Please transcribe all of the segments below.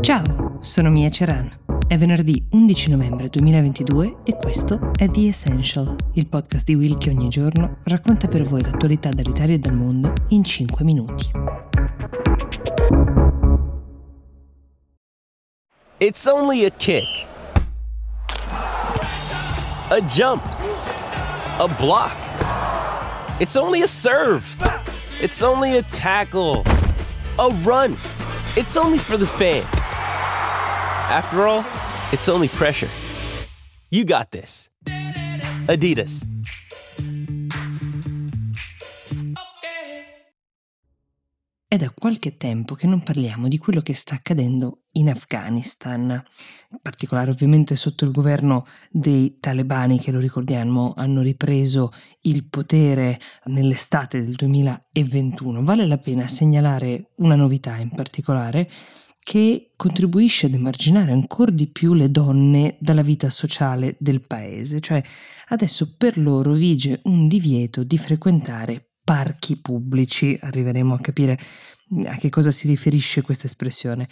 Ciao, sono Mia Ceran. È venerdì 11 novembre 2022 e questo è The Essential, il podcast di Will che ogni giorno racconta per voi l'attualità dall'Italia e dal mondo in 5 minuti. It's only a kick. A jump. A block. It's only a serve. It's only a tackle. A run. It's only for the fans. After all, it's only pressure. You got this. Adidas. È da qualche tempo che non parliamo di quello che sta accadendo in Afghanistan, in particolare ovviamente sotto il governo dei talebani che lo ricordiamo hanno ripreso il potere nell'estate del 2021. Vale la pena segnalare una novità in particolare che contribuisce ad emarginare ancora di più le donne dalla vita sociale del paese, cioè adesso per loro vige un divieto di frequentare parchi pubblici, arriveremo a capire a che cosa si riferisce questa espressione.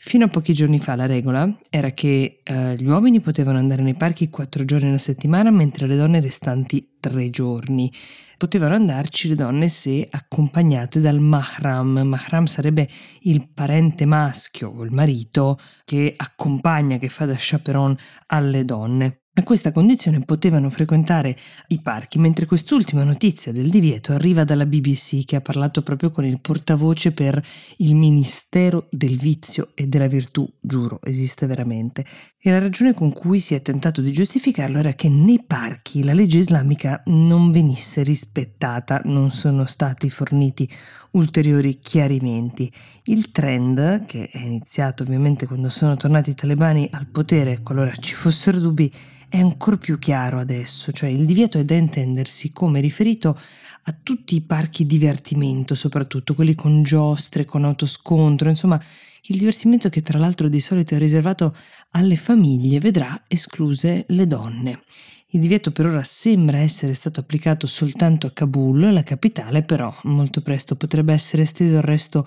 Fino a pochi giorni fa la regola era che eh, gli uomini potevano andare nei parchi quattro giorni alla settimana, mentre le donne restanti tre giorni. Potevano andarci le donne se accompagnate dal mahram. Mahram sarebbe il parente maschio o il marito che accompagna, che fa da chaperon alle donne. A questa condizione potevano frequentare i parchi, mentre quest'ultima notizia del divieto arriva dalla BBC che ha parlato proprio con il portavoce per il Ministero del Vizio e della Virtù, giuro, esiste veramente. E la ragione con cui si è tentato di giustificarlo era che nei parchi la legge islamica non venisse rispettata, non sono stati forniti ulteriori chiarimenti. Il trend, che è iniziato ovviamente quando sono tornati i talebani al potere, qualora ci fossero dubbi, è ancora più chiaro adesso, cioè il divieto è da intendersi come riferito a tutti i parchi divertimento, soprattutto quelli con giostre, con autoscontro, insomma il divertimento che tra l'altro di solito è riservato alle famiglie vedrà escluse le donne. Il divieto per ora sembra essere stato applicato soltanto a Kabul, la capitale, però molto presto potrebbe essere esteso al resto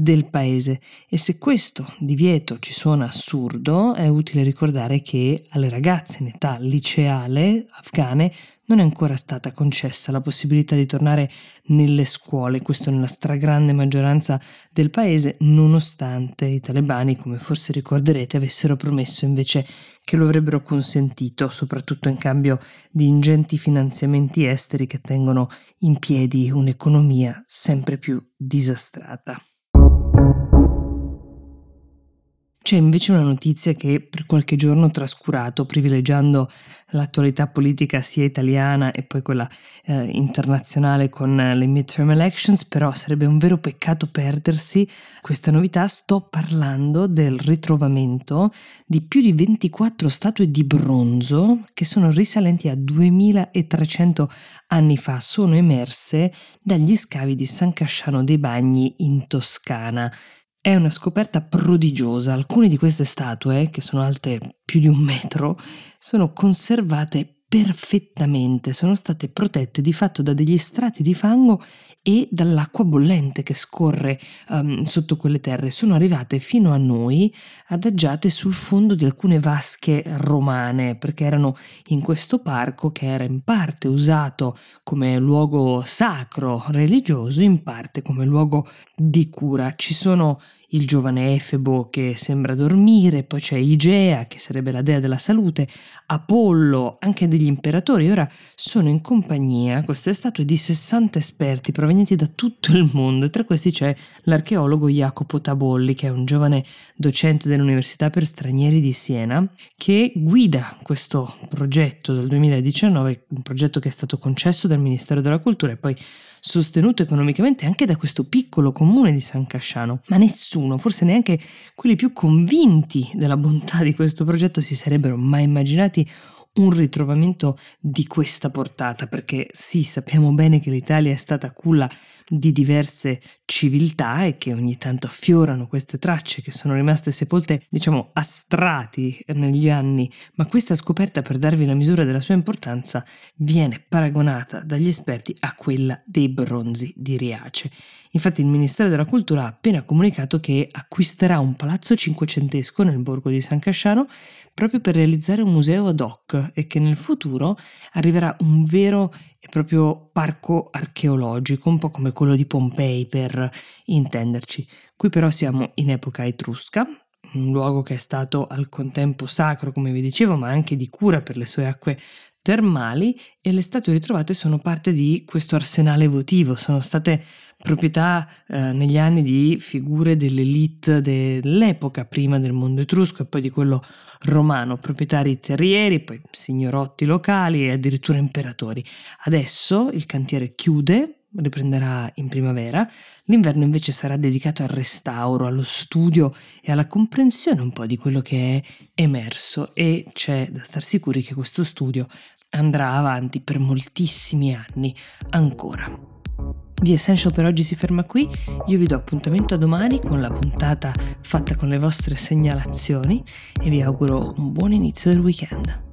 del paese e se questo divieto ci suona assurdo è utile ricordare che alle ragazze in età liceale afghane non è ancora stata concessa la possibilità di tornare nelle scuole, questo nella stragrande maggioranza del paese, nonostante i talebani, come forse ricorderete, avessero promesso invece che lo avrebbero consentito, soprattutto in cambio di ingenti finanziamenti esteri che tengono in piedi un'economia sempre più disastrata. C'è invece una notizia che per qualche giorno ho trascurato, privilegiando l'attualità politica sia italiana e poi quella eh, internazionale con le midterm elections, però sarebbe un vero peccato perdersi questa novità. Sto parlando del ritrovamento di più di 24 statue di bronzo che sono risalenti a 2300 anni fa, sono emerse dagli scavi di San Casciano dei Bagni in Toscana. È una scoperta prodigiosa. Alcune di queste statue, che sono alte più di un metro, sono conservate perfettamente, sono state protette di fatto da degli strati di fango e dall'acqua bollente che scorre um, sotto quelle terre. Sono arrivate fino a noi adagiate sul fondo di alcune vasche romane, perché erano in questo parco che era in parte usato come luogo sacro religioso, in parte come luogo di cura. Ci sono il giovane Efebo che sembra dormire, poi c'è Igea che sarebbe la dea della salute, Apollo, anche degli imperatori. Ora sono in compagnia queste statue di 60 esperti provenienti da tutto il mondo tra questi c'è l'archeologo Jacopo Tabolli che è un giovane docente dell'Università per stranieri di Siena che guida questo progetto del 2019, un progetto che è stato concesso dal Ministero della Cultura e poi sostenuto economicamente anche da questo piccolo comune di San Casciano, ma nessuno, forse neanche quelli più convinti della bontà di questo progetto si sarebbero mai immaginati un ritrovamento di questa portata, perché sì, sappiamo bene che l'Italia è stata culla di diverse civiltà e che ogni tanto affiorano queste tracce che sono rimaste sepolte, diciamo, a strati negli anni, ma questa scoperta, per darvi la misura della sua importanza, viene paragonata dagli esperti a quella dei bronzi di Riace. Infatti il Ministero della Cultura ha appena comunicato che acquisterà un palazzo cinquecentesco nel borgo di San Casciano proprio per realizzare un museo ad hoc e che nel futuro arriverà un vero e proprio parco archeologico, un po' come quello di Pompei per intenderci. Qui però siamo in epoca etrusca, un luogo che è stato al contempo sacro, come vi dicevo, ma anche di cura per le sue acque termali e le statue ritrovate sono parte di questo arsenale votivo, sono state proprietà eh, negli anni di figure dell'elite dell'epoca, prima del mondo etrusco e poi di quello romano, proprietari terrieri, poi signorotti locali e addirittura imperatori. Adesso il cantiere chiude riprenderà in primavera, l'inverno invece sarà dedicato al restauro, allo studio e alla comprensione un po' di quello che è emerso e c'è da star sicuri che questo studio andrà avanti per moltissimi anni ancora. The Essential per oggi si ferma qui, io vi do appuntamento a domani con la puntata fatta con le vostre segnalazioni e vi auguro un buon inizio del weekend.